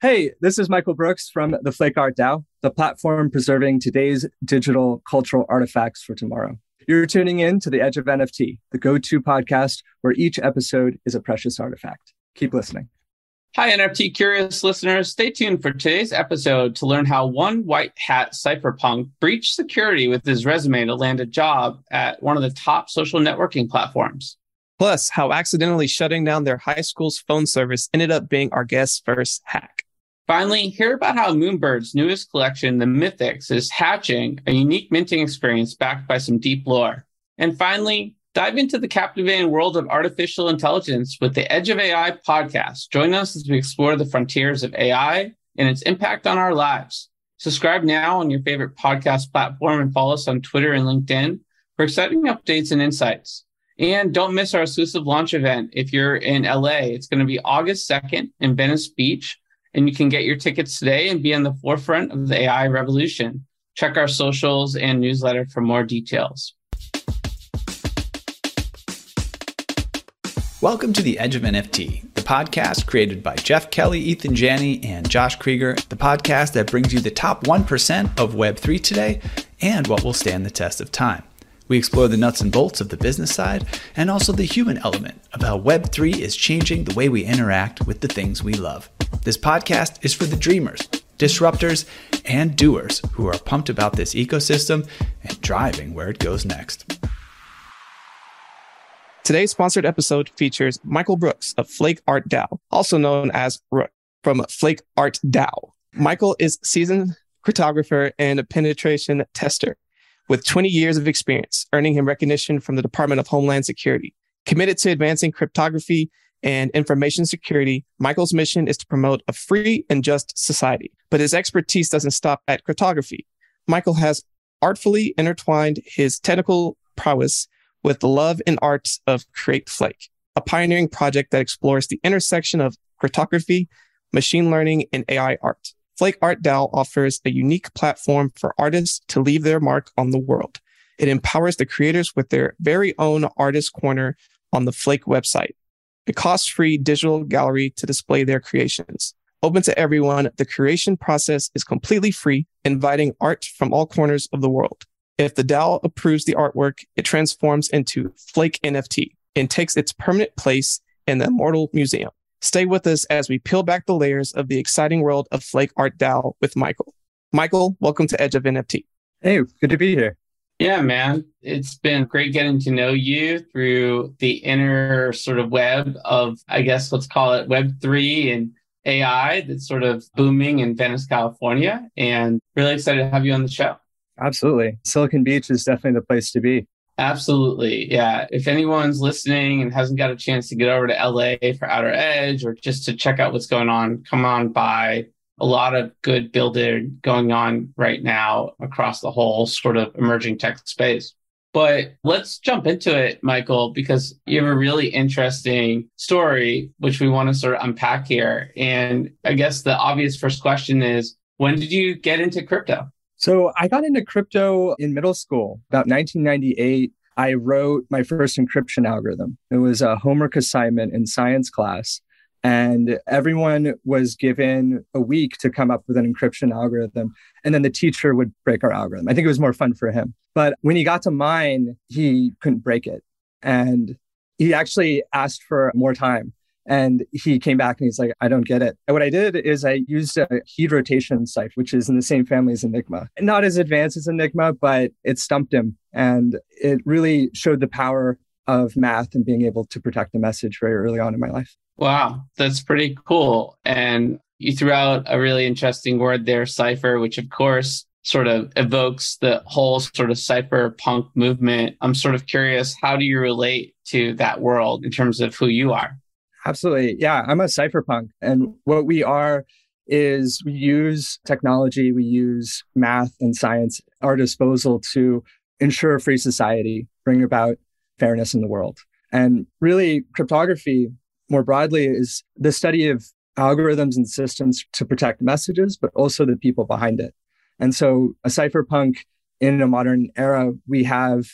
Hey, this is Michael Brooks from the Flake Art DAO, the platform preserving today's digital cultural artifacts for tomorrow. You're tuning in to the Edge of NFT, the go to podcast where each episode is a precious artifact. Keep listening. Hi, NFT curious listeners. Stay tuned for today's episode to learn how one white hat cypherpunk breached security with his resume to land a job at one of the top social networking platforms. Plus, how accidentally shutting down their high school's phone service ended up being our guest's first hack. Finally, hear about how Moonbird's newest collection, The Mythics, is hatching a unique minting experience backed by some deep lore. And finally, dive into the captivating world of artificial intelligence with the Edge of AI podcast. Join us as we explore the frontiers of AI and its impact on our lives. Subscribe now on your favorite podcast platform and follow us on Twitter and LinkedIn for exciting updates and insights. And don't miss our exclusive launch event if you're in LA. It's going to be August 2nd in Venice Beach and you can get your tickets today and be on the forefront of the AI revolution. Check our socials and newsletter for more details. Welcome to the Edge of NFT, the podcast created by Jeff Kelly, Ethan Janney, and Josh Kriger, the podcast that brings you the top 1% of Web3 today and what will stand the test of time. We explore the nuts and bolts of the business side and also the human element of how Web3 is changing the way we interact with the things we love. This podcast is for the dreamers, disruptors, and doers who are pumped about this ecosystem and driving where it goes next. Today's sponsored episode features Michael Brooks of Flake Art DAO, also known as Rook from Flake Art DAO. Michael is seasoned cryptographer and a penetration tester with 20 years of experience, earning him recognition from the Department of Homeland Security. Committed to advancing cryptography and information security, Michael's mission is to promote a free and just society. But his expertise doesn't stop at cryptography. Michael has artfully intertwined his technical prowess with the love and arts of Create Flake, a pioneering project that explores the intersection of cryptography, machine learning, and AI art. Flake Art DAO offers a unique platform for artists to leave their mark on the world. It empowers the creators with their very own artist corner on the Flake website, a cost free digital gallery to display their creations. Open to everyone, the creation process is completely free, inviting art from all corners of the world. If the DAO approves the artwork, it transforms into Flake NFT and takes its permanent place in the Immortal Museum. Stay with us as we peel back the layers of the exciting world of Flake Art DAO with Michael. Michael, welcome to Edge of NFT. Hey, good to be here. Yeah, man. It's been great getting to know you through the inner sort of web of, I guess, let's call it Web3 and AI that's sort of booming in Venice, California. And really excited to have you on the show. Absolutely. Silicon Beach is definitely the place to be. Absolutely. Yeah. If anyone's listening and hasn't got a chance to get over to LA for Outer Edge or just to check out what's going on, come on by. A lot of good building going on right now across the whole sort of emerging tech space. But let's jump into it, Michael, because you have a really interesting story, which we want to sort of unpack here. And I guess the obvious first question is when did you get into crypto? So I got into crypto in middle school, about 1998. I wrote my first encryption algorithm. It was a homework assignment in science class. And everyone was given a week to come up with an encryption algorithm. And then the teacher would break our algorithm. I think it was more fun for him. But when he got to mine, he couldn't break it. And he actually asked for more time. And he came back and he's like, I don't get it. And what I did is I used a heat rotation cipher, which is in the same family as Enigma. Not as advanced as Enigma, but it stumped him. And it really showed the power of math and being able to protect the message very early on in my life. Wow, that's pretty cool. And you threw out a really interesting word there, cipher, which of course sort of evokes the whole sort of cypherpunk movement. I'm sort of curious, how do you relate to that world in terms of who you are? Absolutely. Yeah, I'm a cypherpunk. And what we are is we use technology, we use math and science at our disposal to ensure free society, bring about fairness in the world. And really, cryptography more broadly is the study of algorithms and systems to protect messages, but also the people behind it. And so, a cypherpunk in a modern era, we have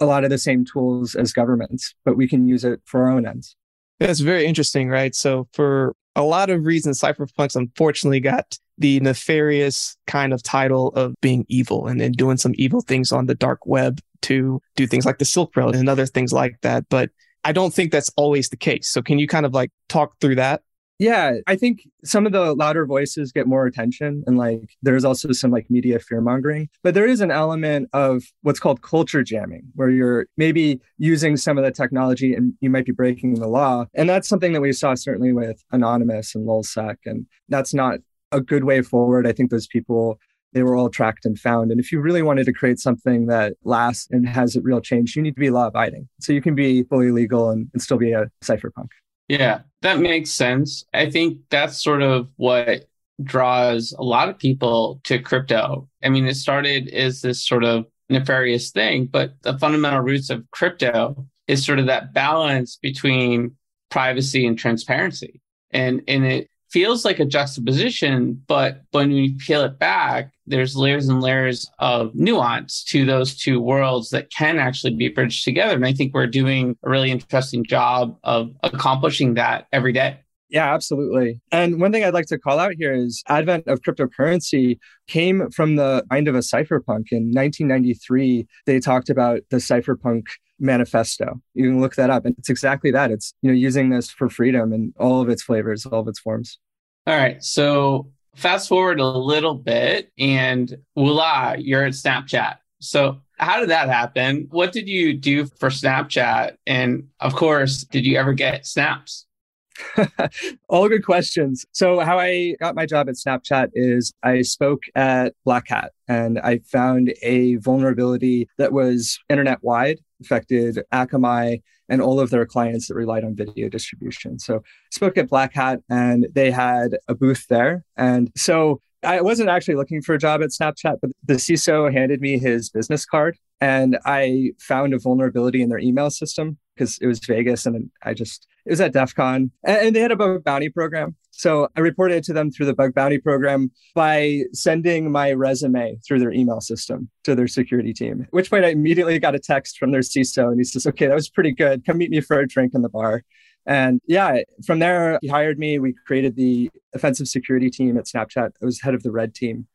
a lot of the same tools as governments, but we can use it for our own ends. That's very interesting, right? So for a lot of reasons cypherpunks unfortunately got the nefarious kind of title of being evil and then doing some evil things on the dark web to do things like the Silk Road and other things like that. But I don't think that's always the case. So can you kind of like talk through that? Yeah, I think some of the louder voices get more attention and like there's also some like media fear mongering, but there is an element of what's called culture jamming where you're maybe using some of the technology and you might be breaking the law. And that's something that we saw certainly with Anonymous and LulzSec. And that's not a good way forward. I think those people they were all tracked and found. And if you really wanted to create something that lasts and has a real change, you need to be law abiding. So you can be fully legal and, and still be a cypherpunk. Yeah, that makes sense. I think that's sort of what draws a lot of people to crypto. I mean, it started as this sort of nefarious thing, but the fundamental roots of crypto is sort of that balance between privacy and transparency. And and it feels like a juxtaposition, but when we peel it back, there's layers and layers of nuance to those two worlds that can actually be bridged together. And I think we're doing a really interesting job of accomplishing that every day. Yeah, absolutely. And one thing I'd like to call out here is advent of cryptocurrency came from the mind of a cypherpunk. In 1993, they talked about the cypherpunk manifesto. You can look that up and it's exactly that. It's, you know, using this for freedom and all of its flavors, all of its forms. All right. So fast forward a little bit and voila, you're at Snapchat. So how did that happen? What did you do for Snapchat? And of course, did you ever get snaps? All good questions. So, how I got my job at Snapchat is I spoke at Black Hat and I found a vulnerability that was internet wide, affected Akamai and all of their clients that relied on video distribution. So, I spoke at Black Hat and they had a booth there. And so, I wasn't actually looking for a job at Snapchat, but the CISO handed me his business card and I found a vulnerability in their email system because it was Vegas and I just, it was at DEF CON and they had a bounty program. So I reported to them through the bug bounty program by sending my resume through their email system to their security team, at which point I immediately got a text from their CISO and he says, okay, that was pretty good. Come meet me for a drink in the bar. And yeah, from there, he hired me. We created the offensive security team at Snapchat. I was head of the red team.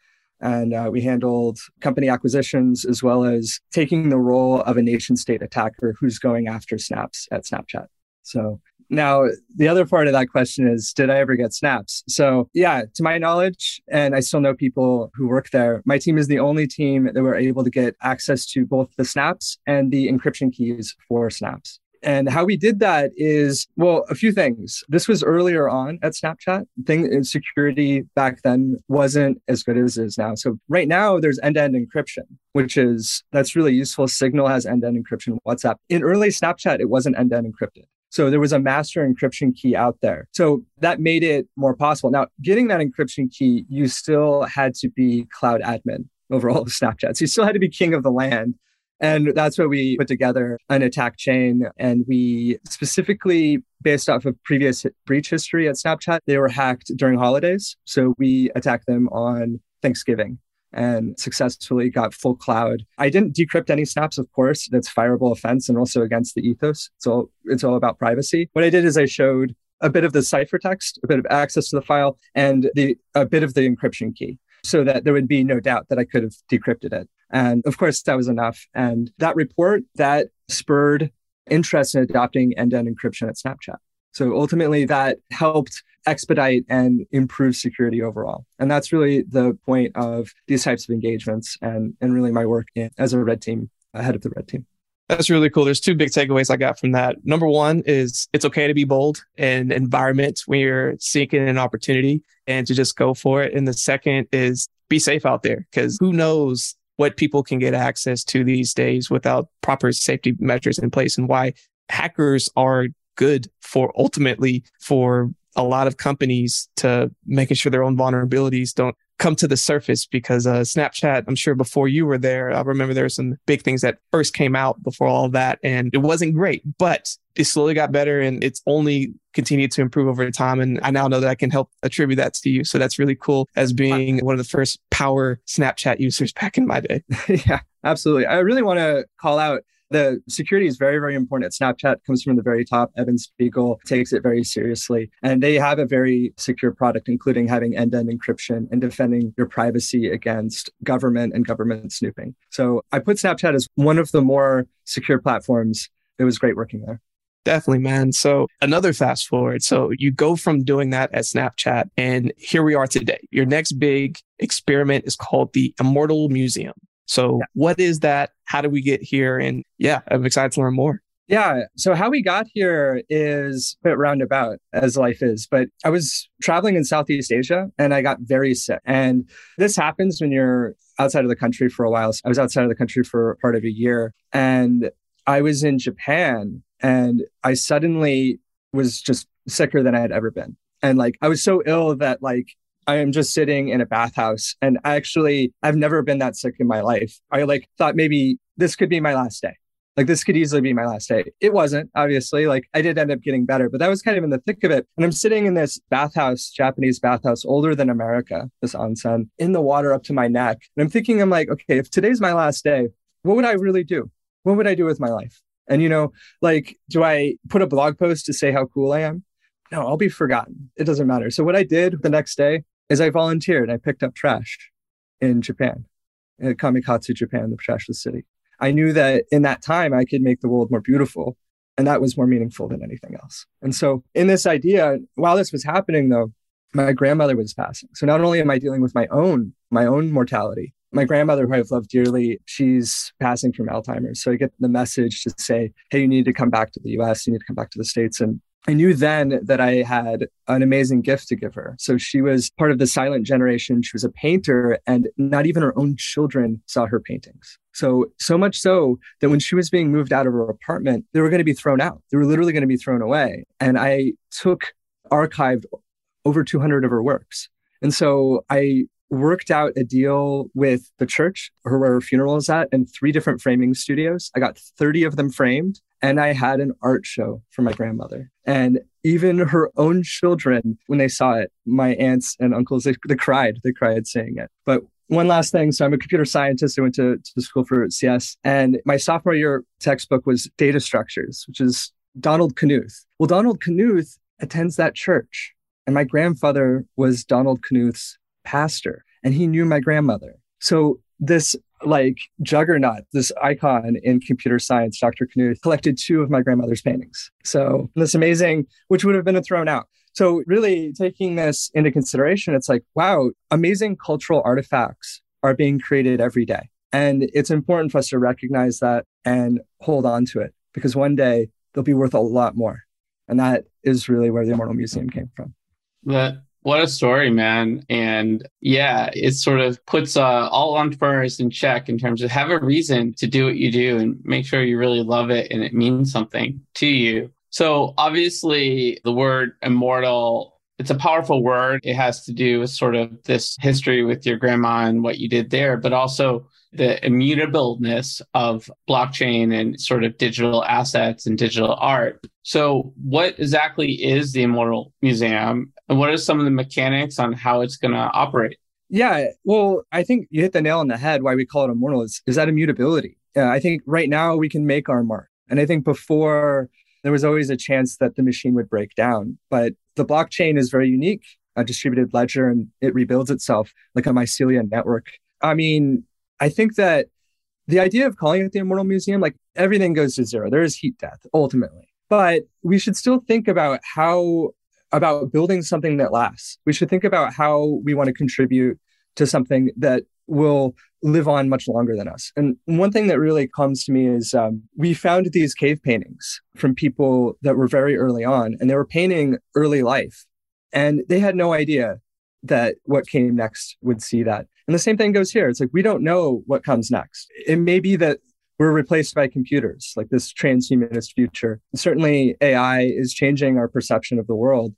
And uh, we handled company acquisitions as well as taking the role of a nation state attacker who's going after snaps at Snapchat. So now the other part of that question is Did I ever get snaps? So, yeah, to my knowledge, and I still know people who work there, my team is the only team that were able to get access to both the snaps and the encryption keys for snaps. And how we did that is, well, a few things. This was earlier on at Snapchat. Thing security back then wasn't as good as it is now. So right now there's end-to-end encryption, which is that's really useful. Signal has end-to-end encryption. WhatsApp. In early Snapchat, it wasn't end-to-end encrypted. So there was a master encryption key out there. So that made it more possible. Now, getting that encryption key, you still had to be cloud admin over all of Snapchat. So you still had to be king of the land and that's where we put together an attack chain. And we specifically, based off of previous breach history at Snapchat, they were hacked during holidays. So we attacked them on Thanksgiving and successfully got full cloud. I didn't decrypt any snaps, of course. That's fireable offense and also against the ethos. It's all it's all about privacy. What I did is I showed a bit of the ciphertext, a bit of access to the file, and the a bit of the encryption key so that there would be no doubt that I could have decrypted it. And of course, that was enough. And that report that spurred interest in adopting end-to-end encryption at Snapchat. So ultimately, that helped expedite and improve security overall. And that's really the point of these types of engagements and, and really my work in, as a red team, ahead of the red team. That's really cool. There's two big takeaways I got from that. Number one is it's okay to be bold in environments when you're seeking an opportunity and to just go for it. And the second is be safe out there because who knows what people can get access to these days without proper safety measures in place and why hackers are good for ultimately for a lot of companies to making sure their own vulnerabilities don't come to the surface because uh, Snapchat, I'm sure before you were there, I remember there were some big things that first came out before all that, and it wasn't great, but it slowly got better and it's only continued to improve over time. And I now know that I can help attribute that to you. So that's really cool as being one of the first power Snapchat users back in my day. yeah, absolutely. I really want to call out the security is very, very important. Snapchat comes from the very top. Evan Spiegel takes it very seriously. And they have a very secure product, including having end to end encryption and defending your privacy against government and government snooping. So I put Snapchat as one of the more secure platforms. It was great working there. Definitely, man. So another fast forward. So you go from doing that at Snapchat and here we are today. Your next big experiment is called the Immortal Museum. So yeah. what is that? How do we get here? And yeah, I'm excited to learn more. Yeah. So how we got here is a bit roundabout as life is. But I was traveling in Southeast Asia and I got very sick. And this happens when you're outside of the country for a while. So I was outside of the country for part of a year. And I was in Japan and I suddenly was just sicker than I had ever been. And like I was so ill that like I am just sitting in a bathhouse and actually I've never been that sick in my life. I like thought maybe this could be my last day. Like this could easily be my last day. It wasn't, obviously. Like I did end up getting better, but that was kind of in the thick of it. And I'm sitting in this bathhouse, Japanese bathhouse, older than America, this onsen, in the water up to my neck. And I'm thinking, I'm like, okay, if today's my last day, what would I really do? What would I do with my life? And you know, like, do I put a blog post to say how cool I am? No, I'll be forgotten. It doesn't matter. So what I did the next day is I volunteered. I picked up trash in Japan, in Kamikatsu, Japan, the trashless city. I knew that in that time I could make the world more beautiful. And that was more meaningful than anything else. And so, in this idea, while this was happening, though, my grandmother was passing. So, not only am I dealing with my own, my own mortality, my grandmother, who I've loved dearly, she's passing from Alzheimer's. So I get the message to say, hey, you need to come back to the US, you need to come back to the States. And I knew then that I had an amazing gift to give her. So she was part of the silent generation. She was a painter, and not even her own children saw her paintings. So, so much so that when she was being moved out of her apartment, they were going to be thrown out. They were literally going to be thrown away. And I took, archived over 200 of her works. And so I worked out a deal with the church where her funeral is at and three different framing studios. I got 30 of them framed and I had an art show for my grandmother. And even her own children, when they saw it, my aunts and uncles, they, they cried. They cried seeing it. But one last thing. So I'm a computer scientist. I went to, to school for CS and my sophomore year textbook was data structures, which is Donald Knuth. Well, Donald Knuth attends that church. And my grandfather was Donald Knuth's pastor and he knew my grandmother. So this like juggernaut, this icon in computer science, Dr. Knuth, collected two of my grandmother's paintings. So this amazing, which would have been thrown out. So really taking this into consideration, it's like, wow, amazing cultural artifacts are being created every day. And it's important for us to recognize that and hold on to it because one day they'll be worth a lot more. And that is really where the Immortal Museum came from. That what a story, man. And yeah, it sort of puts uh, all entrepreneurs in check in terms of have a reason to do what you do and make sure you really love it and it means something to you. So obviously the word immortal, it's a powerful word. It has to do with sort of this history with your grandma and what you did there, but also the immutableness of blockchain and sort of digital assets and digital art. So, what exactly is the Immortal Museum, and what are some of the mechanics on how it's going to operate? Yeah, well, I think you hit the nail on the head. Why we call it immortal is, is that immutability. Yeah, I think right now we can make our mark. And I think before there was always a chance that the machine would break down. But the blockchain is very unique, a distributed ledger, and it rebuilds itself like a mycelium network. I mean, I think that the idea of calling it the Immortal Museum, like everything goes to zero. There is heat death ultimately. But we should still think about how, about building something that lasts. We should think about how we want to contribute to something that will live on much longer than us. And one thing that really comes to me is um, we found these cave paintings from people that were very early on, and they were painting early life. And they had no idea that what came next would see that. And the same thing goes here. It's like we don't know what comes next. It may be that we're replaced by computers, like this transhumanist future. Certainly, AI is changing our perception of the world.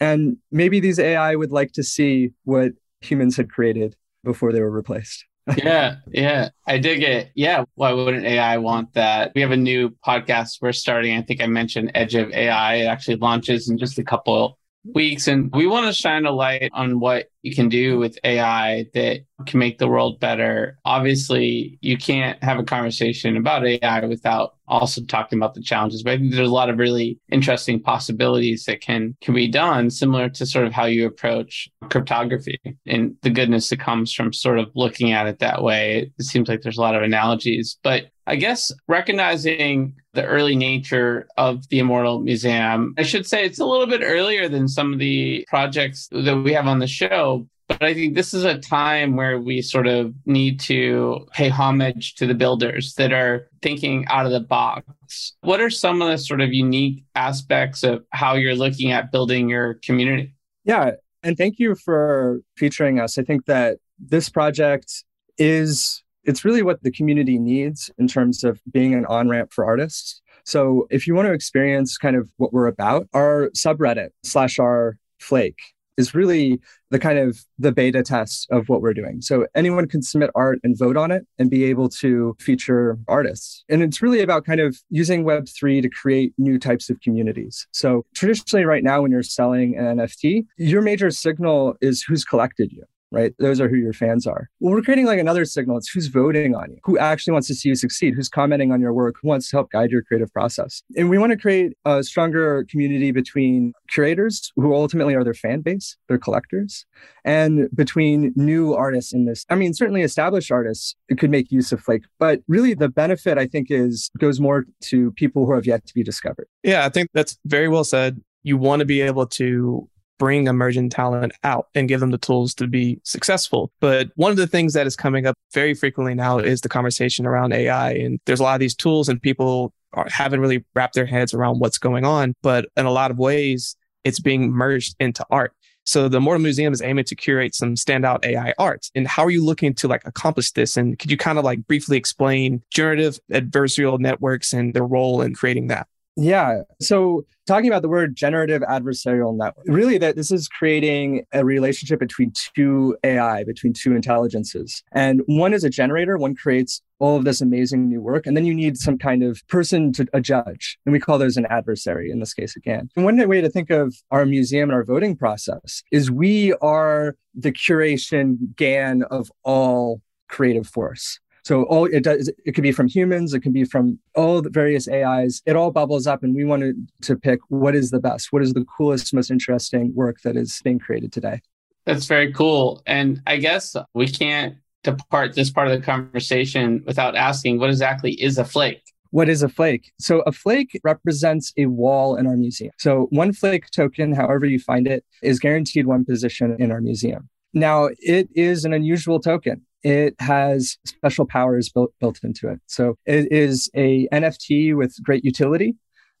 And maybe these AI would like to see what humans had created before they were replaced. yeah, yeah, I dig it. Yeah, why wouldn't AI want that? We have a new podcast we're starting. I think I mentioned Edge of AI. It actually launches in just a couple weeks. And we want to shine a light on what you can do with AI that can make the world better. Obviously, you can't have a conversation about AI without also talking about the challenges. But I think there's a lot of really interesting possibilities that can can be done, similar to sort of how you approach cryptography and the goodness that comes from sort of looking at it that way. It seems like there's a lot of analogies. But I guess recognizing the early nature of the Immortal Museum, I should say it's a little bit earlier than some of the projects that we have on the show. But I think this is a time where we sort of need to pay homage to the builders that are thinking out of the box. What are some of the sort of unique aspects of how you're looking at building your community? Yeah. And thank you for featuring us. I think that this project is it's really what the community needs in terms of being an on-ramp for artists. So if you want to experience kind of what we're about, our subreddit slash our flake is really the kind of the beta test of what we're doing. So anyone can submit art and vote on it and be able to feature artists. And it's really about kind of using Web3 to create new types of communities. So traditionally right now when you're selling an NFT, your major signal is who's collected you right? Those are who your fans are. Well, we're creating like another signal. It's who's voting on you, who actually wants to see you succeed, who's commenting on your work, who wants to help guide your creative process. And we want to create a stronger community between curators, who ultimately are their fan base, their collectors, and between new artists in this. I mean, certainly established artists could make use of Flake, but really the benefit I think is goes more to people who have yet to be discovered. Yeah, I think that's very well said. You want to be able to bring emerging talent out and give them the tools to be successful. But one of the things that is coming up very frequently now is the conversation around AI. And there's a lot of these tools, and people are, haven't really wrapped their heads around what's going on. But in a lot of ways, it's being merged into art. So the Immortal Museum is aiming to curate some standout AI art. And how are you looking to like accomplish this? And could you kind of like briefly explain generative adversarial networks and their role in creating that? Yeah. So talking about the word generative adversarial network, really that this is creating a relationship between two AI, between two intelligences. And one is a generator, one creates all of this amazing new work. And then you need some kind of person to a judge. And we call those an adversary in this case again. And one way to think of our museum and our voting process is we are the curation GAN of all creative force. So all it does, it could be from humans, it could be from all the various AIs. It all bubbles up, and we wanted to pick what is the best, what is the coolest, most interesting work that is being created today. That's very cool. And I guess we can't depart this part of the conversation without asking what exactly is a flake? What is a flake? So, a flake represents a wall in our museum. So, one flake token, however you find it, is guaranteed one position in our museum. Now, it is an unusual token it has special powers built, built into it. So it is a NFT with great utility.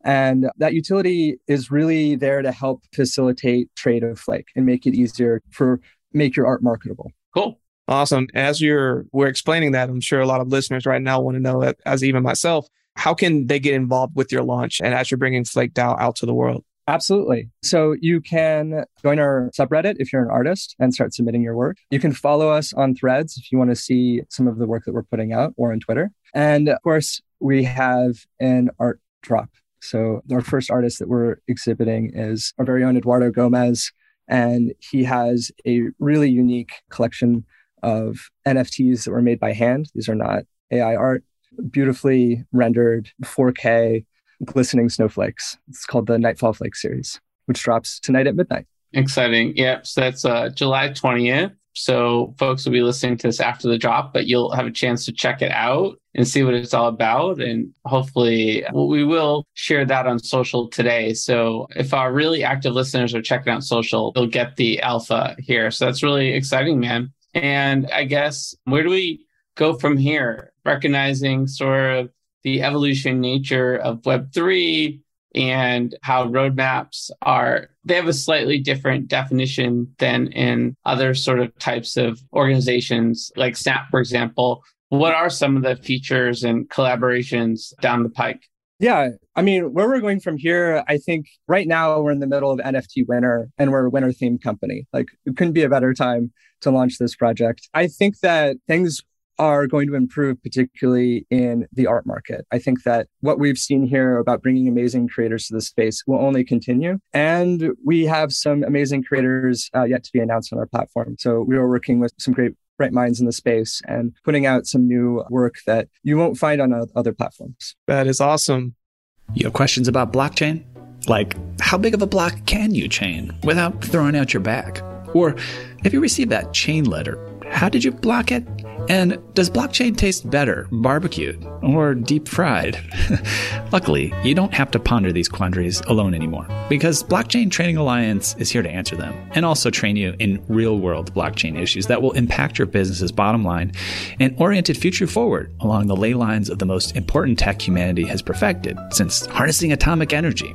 And that utility is really there to help facilitate trade of Flake and make it easier for make your art marketable. Cool. Awesome. As you're we're explaining that, I'm sure a lot of listeners right now want to know, as even myself, how can they get involved with your launch and as you're bringing Flake DAO out to the world? Absolutely. So you can join our subreddit if you're an artist and start submitting your work. You can follow us on threads if you want to see some of the work that we're putting out or on Twitter. And of course, we have an art drop. So our first artist that we're exhibiting is our very own Eduardo Gomez. And he has a really unique collection of NFTs that were made by hand. These are not AI art, beautifully rendered 4K glistening snowflakes. It's called the Nightfall Flake series, which drops tonight at midnight. Exciting. Yep. So that's uh, July 20th. So folks will be listening to this after the drop, but you'll have a chance to check it out and see what it's all about. And hopefully we will share that on social today. So if our really active listeners are checking out social, they'll get the alpha here. So that's really exciting, man. And I guess where do we go from here? Recognizing sort of the evolution nature of Web3 and how roadmaps are, they have a slightly different definition than in other sort of types of organizations, like Snap, for example. What are some of the features and collaborations down the pike? Yeah, I mean, where we're going from here, I think right now we're in the middle of NFT Winter and we're a winter themed company. Like, it couldn't be a better time to launch this project. I think that things are going to improve, particularly in the art market. I think that what we've seen here about bringing amazing creators to the space will only continue. And we have some amazing creators uh, yet to be announced on our platform. So we are working with some great bright minds in the space and putting out some new work that you won't find on other platforms. That is awesome. You have questions about blockchain? Like, how big of a block can you chain without throwing out your back? Or if you receive that chain letter, how did you block it? And does blockchain taste better barbecued or deep fried? Luckily, you don't have to ponder these quandaries alone anymore because Blockchain Training Alliance is here to answer them and also train you in real world blockchain issues that will impact your business's bottom line and oriented future forward along the ley lines of the most important tech humanity has perfected since harnessing atomic energy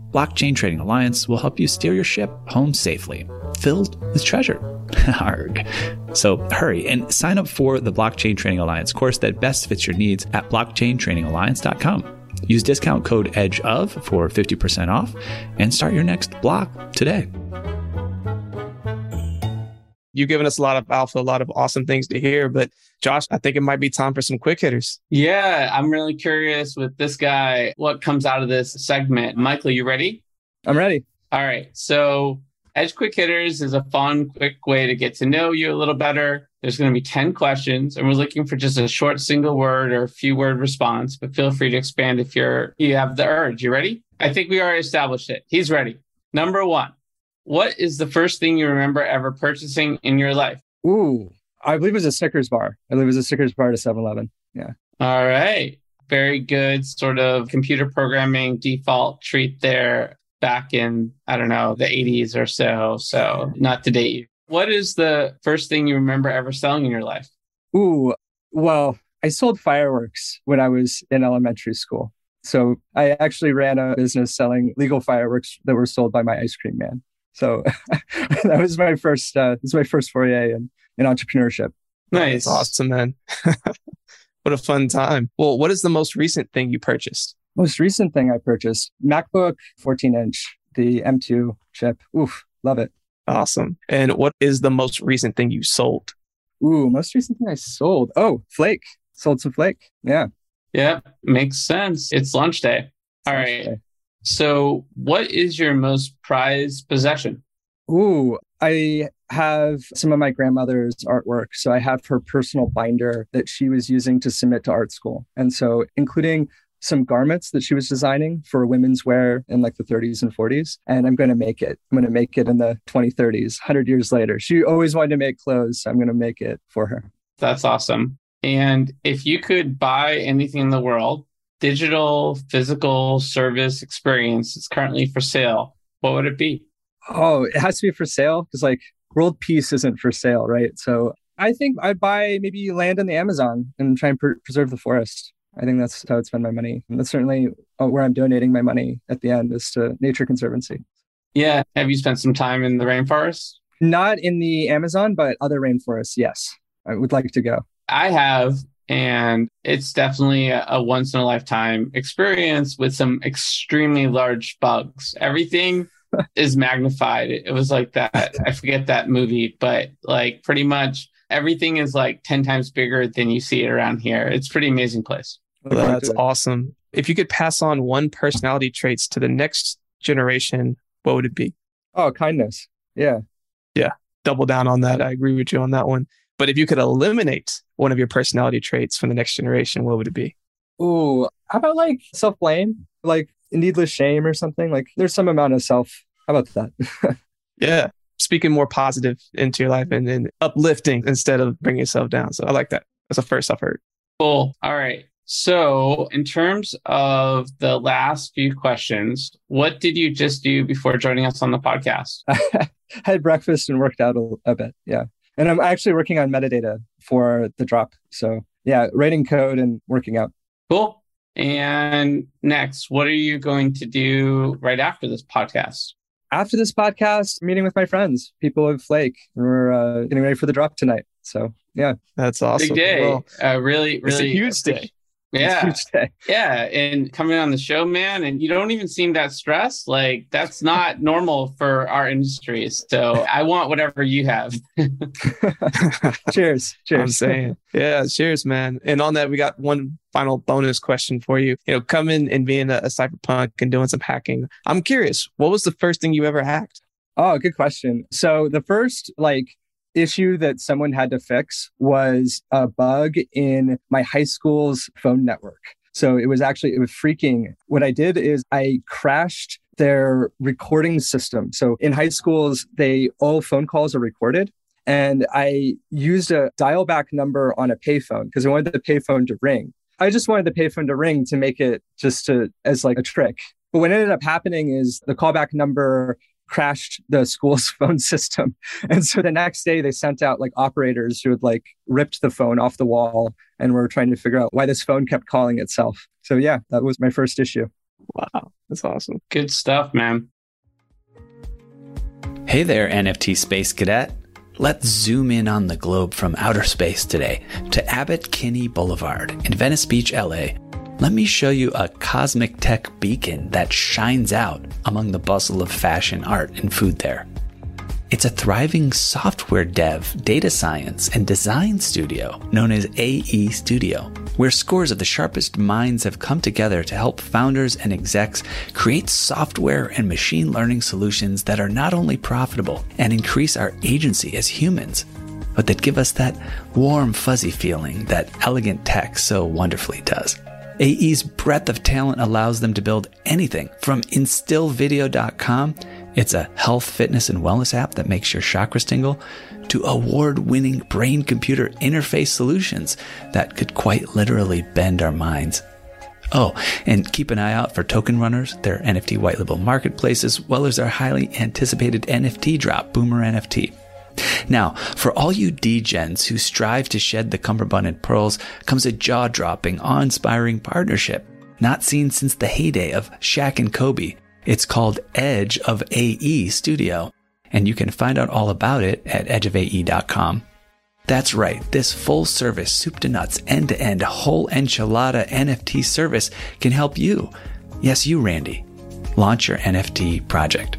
Blockchain Training Alliance will help you steer your ship home safely, filled with treasure. Arg. So hurry and sign up for the Blockchain Training Alliance course that best fits your needs at blockchaintrainingalliance.com. Use discount code EDGEOF for 50% off and start your next block today. You've given us a lot of alpha, a lot of awesome things to hear. But Josh, I think it might be time for some quick hitters. Yeah, I'm really curious with this guy, what comes out of this segment. Michael, you ready? I'm ready. All right. So Edge Quick Hitters is a fun, quick way to get to know you a little better. There's going to be 10 questions, and we're looking for just a short single word or a few word response, but feel free to expand if you're you have the urge. You ready? I think we already established it. He's ready. Number one, what is the first thing you remember ever purchasing in your life? Ooh, I believe it was a Snickers bar. I believe it was a Snickers bar to 7 Eleven. Yeah. All right. Very good sort of computer programming default treat there back in, I don't know, the 80s or so. So, not to date you. What is the first thing you remember ever selling in your life? Ooh, well, I sold fireworks when I was in elementary school. So, I actually ran a business selling legal fireworks that were sold by my ice cream man. So, that was my first, uh, this was my first foray in, in entrepreneurship. Nice. That's awesome, man. what a fun time. Well, what is the most recent thing you purchased? Most recent thing I purchased MacBook 14 inch, the M2 chip. Oof, love it. Awesome. And what is the most recent thing you sold? Ooh, most recent thing I sold. Oh, Flake. Sold some Flake. Yeah. Yeah, makes sense. It's lunch day. All lunch right. Day. So, what is your most prized possession? Ooh, I have some of my grandmother's artwork. So I have her personal binder that she was using to submit to art school. And so, including some garments that she was designing for women's wear in like the 30s and 40s. And I'm going to make it. I'm going to make it in the 2030s, 100 years later. She always wanted to make clothes. So I'm going to make it for her. That's awesome. And if you could buy anything in the world, digital, physical service experience is currently for sale, what would it be? Oh, it has to be for sale because like world peace isn't for sale, right? So I think I'd buy maybe land in the Amazon and try and pr- preserve the forest. I think that's how I'd spend my money. And that's certainly uh, where I'm donating my money at the end is to Nature Conservancy. Yeah. Have you spent some time in the rainforest? Not in the Amazon, but other rainforests. Yes. I would like to go. I have. And it's definitely a, a once in a lifetime experience with some extremely large bugs. Everything is magnified. It was like that. I forget that movie, but like pretty much everything is like 10 times bigger than you see it around here. It's pretty amazing place. That's awesome. If you could pass on one personality traits to the next generation, what would it be? Oh, kindness. Yeah. Yeah. Double down on that. I agree with you on that one. But if you could eliminate one of your personality traits from the next generation, what would it be? Ooh, how about like self blame, like needless shame or something? Like there's some amount of self. How about that? yeah. Speaking more positive into your life and, then uplifting instead of bringing yourself down. So I like that. That's the first I've heard. Cool. All right. So, in terms of the last few questions, what did you just do before joining us on the podcast? I had breakfast and worked out a, a, bit. Yeah. And I'm actually working on metadata for the drop. So, yeah, writing code and working out. Cool. And next, what are you going to do right after this podcast? after this podcast, meeting with my friends, people of Flake, and we're uh, getting ready for the drop tonight. So yeah, that's awesome. Big day. Well, uh, really, really, it's a huge day. Yeah. Yeah. And coming on the show, man, and you don't even seem that stressed. Like that's not normal for our industry. So I want whatever you have. cheers. Cheers. I'm saying. Yeah, cheers, man. And on that, we got one final bonus question for you. You know, coming and being a, a cypherpunk and doing some hacking. I'm curious, what was the first thing you ever hacked? Oh, good question. So the first like issue that someone had to fix was a bug in my high school's phone network. So it was actually, it was freaking. What I did is I crashed their recording system. So in high schools, they all phone calls are recorded. And I used a dial back number on a payphone because I wanted the payphone to ring. I just wanted the payphone to ring to make it just to, as like a trick. But what ended up happening is the callback number crashed the school's phone system. And so the next day they sent out like operators who had like ripped the phone off the wall and were trying to figure out why this phone kept calling itself. So yeah, that was my first issue. Wow. That's awesome. Good stuff, man. Hey there, NFT Space Cadet. Let's zoom in on the globe from outer space today to Abbott Kinney Boulevard in Venice Beach, LA let me show you a cosmic tech beacon that shines out among the bustle of fashion, art, and food there. It's a thriving software dev, data science, and design studio known as AE Studio, where scores of the sharpest minds have come together to help founders and execs create software and machine learning solutions that are not only profitable and increase our agency as humans, but that give us that warm, fuzzy feeling that elegant tech so wonderfully does. AE's breadth of talent allows them to build anything from instillvideo.com. It's a health, fitness, and wellness app that makes your chakras tingle to award winning brain computer interface solutions that could quite literally bend our minds. Oh, and keep an eye out for Token Runners, their NFT white label marketplace, as well as our highly anticipated NFT drop, Boomer NFT. Now, for all you degens who strive to shed the cummerbund and pearls comes a jaw-dropping, awe-inspiring partnership, not seen since the heyday of Shaq and Kobe. It's called Edge of AE Studio, and you can find out all about it at edgeofae.com. That's right, this full service, soup to nuts, end to end, whole enchilada NFT service can help you, yes, you, Randy, launch your NFT project.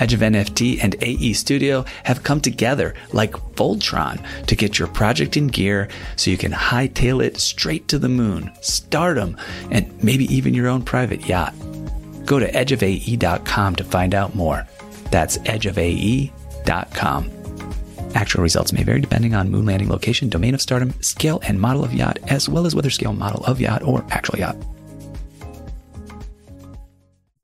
Edge of NFT and AE Studio have come together like Voltron to get your project in gear so you can hightail it straight to the moon, stardom, and maybe even your own private yacht. Go to edgeofae.com to find out more. That's edgeofae.com. Actual results may vary depending on moon landing location, domain of stardom, scale and model of yacht, as well as whether scale model of yacht or actual yacht.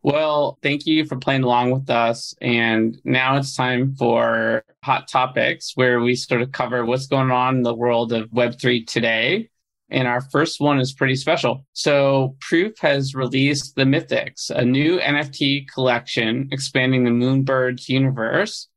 Well, thank you for playing along with us. And now it's time for Hot Topics, where we sort of cover what's going on in the world of Web3 today. And our first one is pretty special. So, Proof has released the Mythics, a new NFT collection expanding the Moonbirds universe.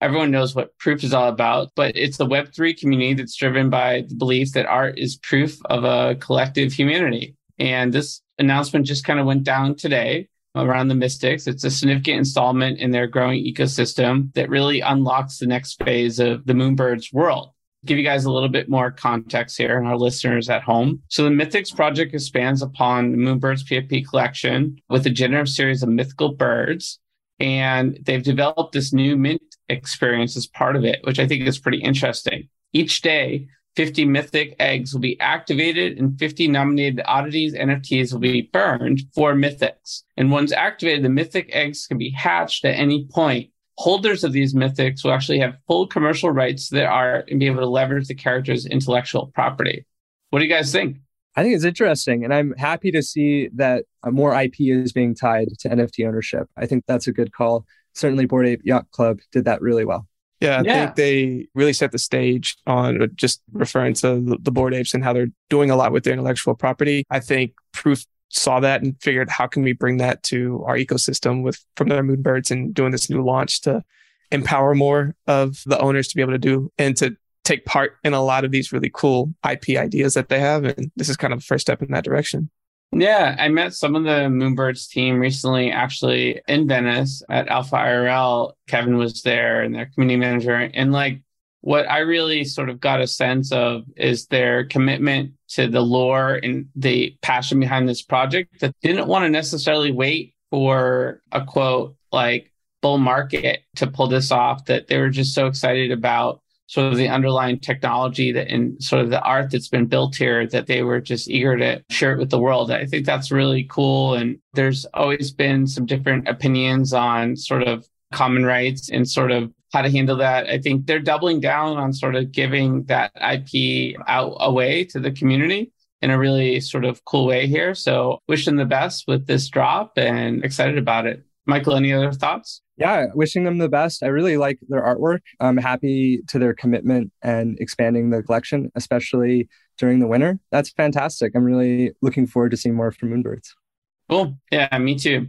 Everyone knows what Proof is all about, but it's the Web3 community that's driven by the belief that art is proof of a collective humanity. And this announcement just kind of went down today around the Mystics. It's a significant installment in their growing ecosystem that really unlocks the next phase of the Moonbirds world. Give you guys a little bit more context here and our listeners at home. So the Mythics project expands upon the Moonbirds PFP collection with a generative series of mythical birds. And they've developed this new mint experience as part of it, which I think is pretty interesting. Each day, 50 mythic eggs will be activated and 50 nominated oddities NFTs will be burned for mythics. And once activated, the mythic eggs can be hatched at any point. Holders of these mythics will actually have full commercial rights their art and be able to leverage the character's intellectual property. What do you guys think? I think it's interesting. And I'm happy to see that uh, more IP is being tied to NFT ownership. I think that's a good call. Certainly, Bored Ape Yacht Club did that really well. Yeah, I yeah. think they really set the stage on uh, just referring to the, bored apes and how they're doing a lot with their intellectual property. I think Proof saw that and figured how can we bring that to our ecosystem with from their moonbirds and doing this new launch to empower more of the owners to be able to do and to take part in a lot of these really cool IP ideas that they have. And this is kind of the first step in that direction. Yeah, I met some of the Moonbirds team recently, actually in Venice at Alpha IRL. Kevin was there and their community manager. And like what I really sort of got a sense of is their commitment to the lore and the passion behind this project that didn't want to necessarily wait for a quote like bull market to pull this off, that they were just so excited about sort of the underlying technology that and sort of the art that's been built here that they were just eager to share it with the world. I think that's really cool. And there's always been some different opinions on sort of common rights and sort of how to handle that. I think they're doubling down on sort of giving that IP out away to the community in a really sort of cool way here. So wish them the best with this drop and excited about it. Michael, any other thoughts? Yeah, wishing them the best. I really like their artwork. I'm happy to their commitment and expanding the collection, especially during the winter. That's fantastic. I'm really looking forward to seeing more from Moonbirds. Cool. Yeah, me too.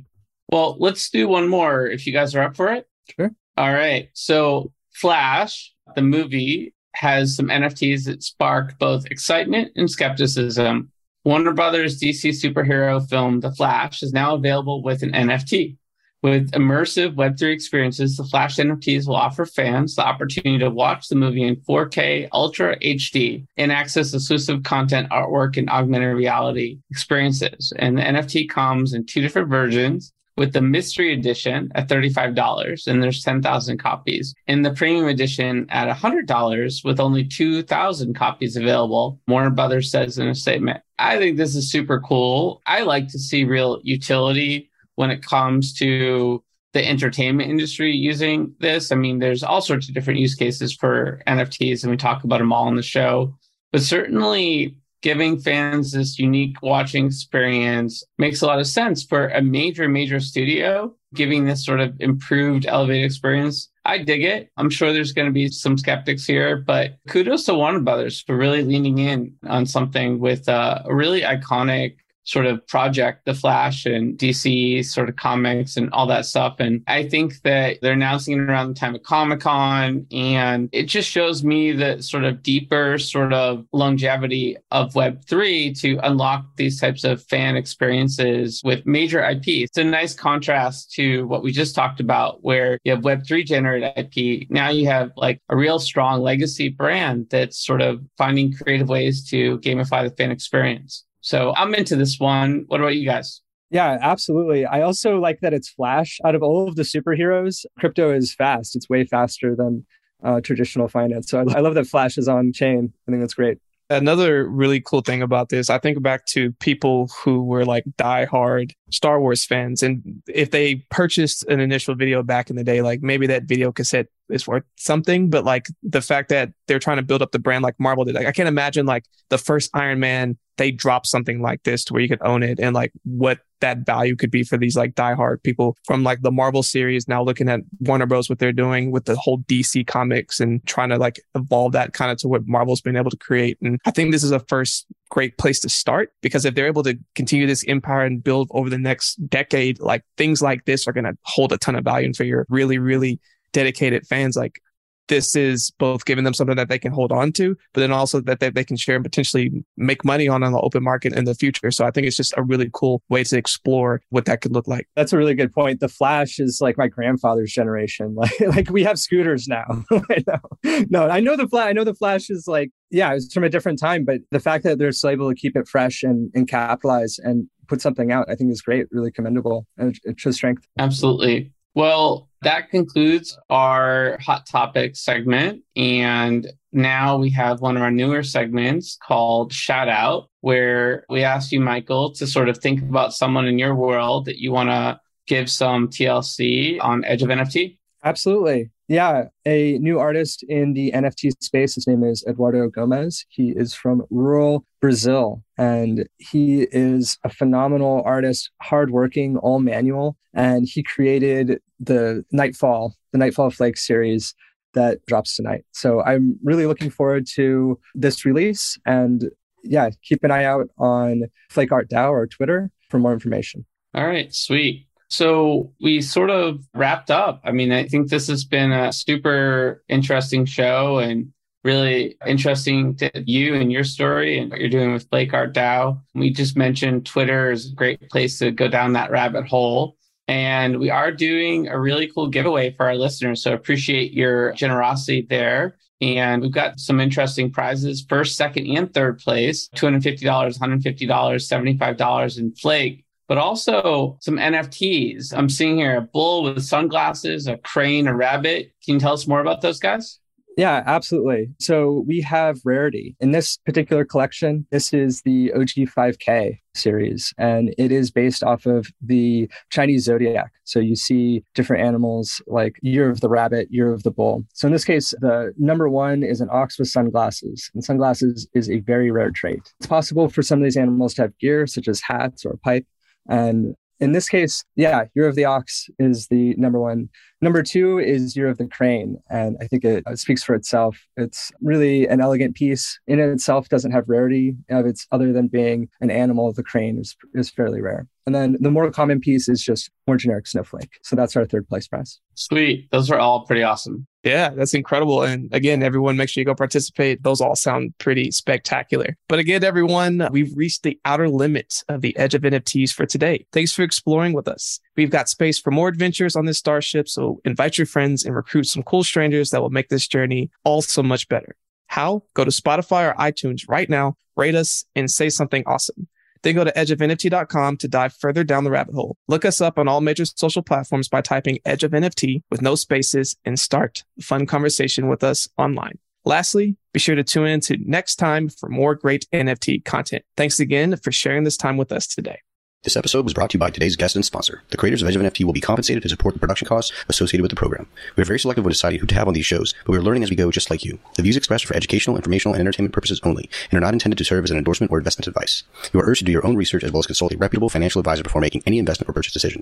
Well, let's do one more if you guys are up for it. Sure. All right. So, Flash, the movie, has some NFTs that spark both excitement and skepticism. Warner Brothers DC superhero film The Flash is now available with an NFT. With immersive Web3 experiences, the Flash NFTs will offer fans the opportunity to watch the movie in 4K Ultra HD and access exclusive content, artwork, and augmented reality experiences. And the NFT comes in two different versions with the mystery edition at $35 and there's 10,000 copies and the premium edition at $100 with only 2,000 copies available. Warner Brothers says in a statement. I think this is super cool. I like to see real utility when it comes to the entertainment industry using this. I mean, there's all sorts of different use cases for NFTs, and we talk about them all in the show. But certainly, giving fans this unique watching experience makes a lot of sense for a major, major studio. Giving this sort of improved, elevated experience I dig it. I'm sure there's going to be some skeptics here, but kudos to Warner Brothers for really leaning in on something with uh, a really iconic sort of project, The Flash and DC sort of comics and all that stuff. And I think that they're announcing it around the time of Comic Con. And it just shows me the sort of deeper sort of longevity of Web3 to unlock these types of fan experiences with major IP. It's a nice contrast to what we just talked about, where you have Web3 generated IP. Now you have like a real strong legacy brand that's sort of finding creative ways to gamify the fan experience. So I'm into this one. What about you guys? Yeah, absolutely. I also like that it's Flash. Out of all of the superheroes, crypto is fast. It's way faster than uh, traditional finance. So I, I love that Flash is on chain. I think that's great. Another really cool thing about this, I think back to people who were like diehard Star Wars fans. And if they purchased an initial video back in the day, like maybe that video cassette is worth something, but like the fact that they're trying to build up the brand like Marvel did, like I can't imagine like the first Iron Man they drop something like this to where you could own it and like what that value could be for these like diehard people from like the Marvel series now looking at Warner Bros. what they're doing with the whole DC comics and trying to like evolve that kind of to what Marvel's been able to create. And I think this is a first great place to start because if they're able to continue this empire and build over the next decade, like things like this are going to hold a ton of value and for your really, really dedicated fans. Like this is both giving them something that they can hold on to, but then also that they, they can share and potentially make money on on the open market in the future. So I think it's just a really cool way to explore what that could look like. That's a really good point. The Flash is like my grandfather's generation. Like like we have scooters now. no, I know the Flash. I know the Flash is like yeah, it's from a different time, but the fact that they're still able to keep it fresh and, and capitalize and put something out, I think is great, really commendable. And it shows strength. Absolutely. Well, that concludes our hot topic segment. And now we have one of our newer segments called Shout Out, where we ask you, Michael, to sort of think about someone in your world that you want to give some TLC on Edge of NFT. Absolutely. Yeah, a new artist in the NFT space. His name is Eduardo Gomez. He is from rural Brazil and he is a phenomenal artist, hardworking, all manual. And he created the Nightfall, the Nightfall Flake series that drops tonight. So I'm really looking forward to this release. And yeah, keep an eye out on Flake Art DAO or Twitter for more information. All right, sweet. So we sort of wrapped up. I mean, I think this has been a super interesting show and really interesting to you and your story and what you're doing with Flake Art DAO. We just mentioned Twitter is a great place to go down that rabbit hole. And we are doing a really cool giveaway for our listeners. So appreciate your generosity there. And we've got some interesting prizes first, second, and third place $250, $150, $75 in Flake, but also some NFTs. I'm seeing here a bull with sunglasses, a crane, a rabbit. Can you tell us more about those guys? Yeah, absolutely. So we have Rarity. In this particular collection, this is the OG5K series, and it is based off of the Chinese zodiac. So you see different animals like Year of the Rabbit, Year of the Bull. So in this case, the number one is an ox with sunglasses, and sunglasses is a very rare trait. It's possible for some of these animals to have gear, such as hats or a pipe. And in this case, yeah, Year of the Ox is the number one. Number two is Year of the Crane. And I think it, it speaks for itself. It's really an elegant piece. In it itself doesn't have rarity of its other than being an animal. The crane is, is fairly rare. And then the more common piece is just more generic snowflake. So that's our third place prize. Sweet. Those are all pretty awesome. Yeah, that's incredible. And again, everyone, make sure you go participate. Those all sound pretty spectacular. But again, everyone, we've reached the outer limit of the edge of NFTs for today. Thanks for exploring with us. We've got space for more adventures on this starship. So invite your friends and recruit some cool strangers that will make this journey all so much better. How? Go to Spotify or iTunes right now, rate us, and say something awesome. Then go to edgeofnft.com to dive further down the rabbit hole. Look us up on all major social platforms by typing Edge of NFT with no spaces and start a fun conversation with us online. Lastly, be sure to tune in to next time for more great NFT content. Thanks again for sharing this time with us today. This episode was brought to you by today's guest and sponsor. The creators of Edge of NFT will be compensated to support the production costs associated with the program. We are very selective when deciding who to have on these shows, but we are learning as we go just like you. The views expressed are for educational, informational, and entertainment purposes only, and are not intended to serve as an endorsement or investment advice. You are urged to do your own research as well as consult a reputable financial advisor before making any investment or purchase decision.